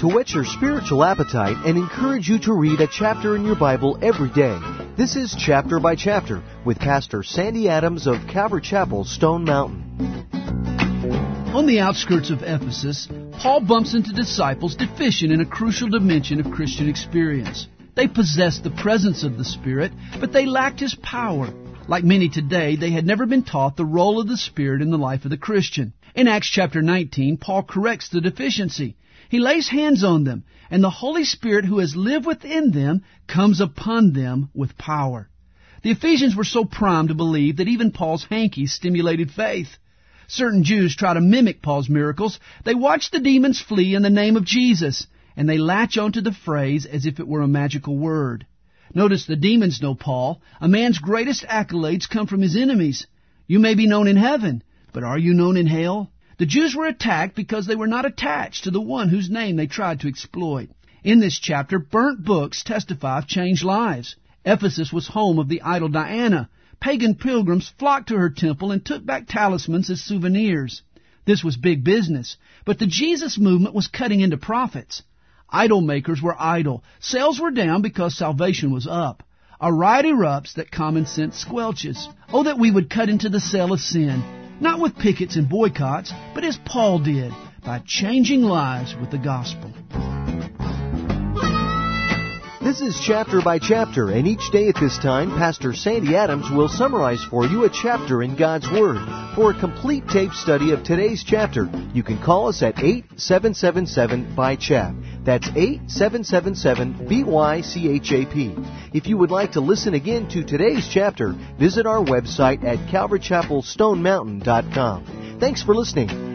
to whet your spiritual appetite and encourage you to read a chapter in your Bible every day. This is Chapter by Chapter with Pastor Sandy Adams of Calvary Chapel, Stone Mountain. On the outskirts of Ephesus, Paul bumps into disciples deficient in a crucial dimension of Christian experience. They possessed the presence of the Spirit, but they lacked His power. Like many today, they had never been taught the role of the Spirit in the life of the Christian. In Acts chapter 19, Paul corrects the deficiency. He lays hands on them, and the Holy Spirit who has lived within them comes upon them with power. The Ephesians were so primed to believe that even Paul's hankies stimulated faith. Certain Jews try to mimic Paul's miracles. They watch the demons flee in the name of Jesus, and they latch onto the phrase as if it were a magical word. Notice the demons know Paul. A man's greatest accolades come from his enemies. You may be known in heaven, but are you known in hell? The Jews were attacked because they were not attached to the one whose name they tried to exploit. In this chapter, burnt books testify of changed lives. Ephesus was home of the idol Diana. Pagan pilgrims flocked to her temple and took back talismans as souvenirs. This was big business, but the Jesus movement was cutting into profits. Idol makers were idle. Sales were down because salvation was up. A riot erupts that common sense squelches. Oh, that we would cut into the cell of sin not with pickets and boycotts, but as Paul did, by changing lives with the gospel. This is chapter by chapter, and each day at this time, Pastor Sandy Adams will summarize for you a chapter in God's Word. For a complete tape study of today's chapter, you can call us at 8777 by chap. That's 8777 BYCHAP. If you would like to listen again to today's chapter, visit our website at calvarychapelstonemountain.com. Thanks for listening.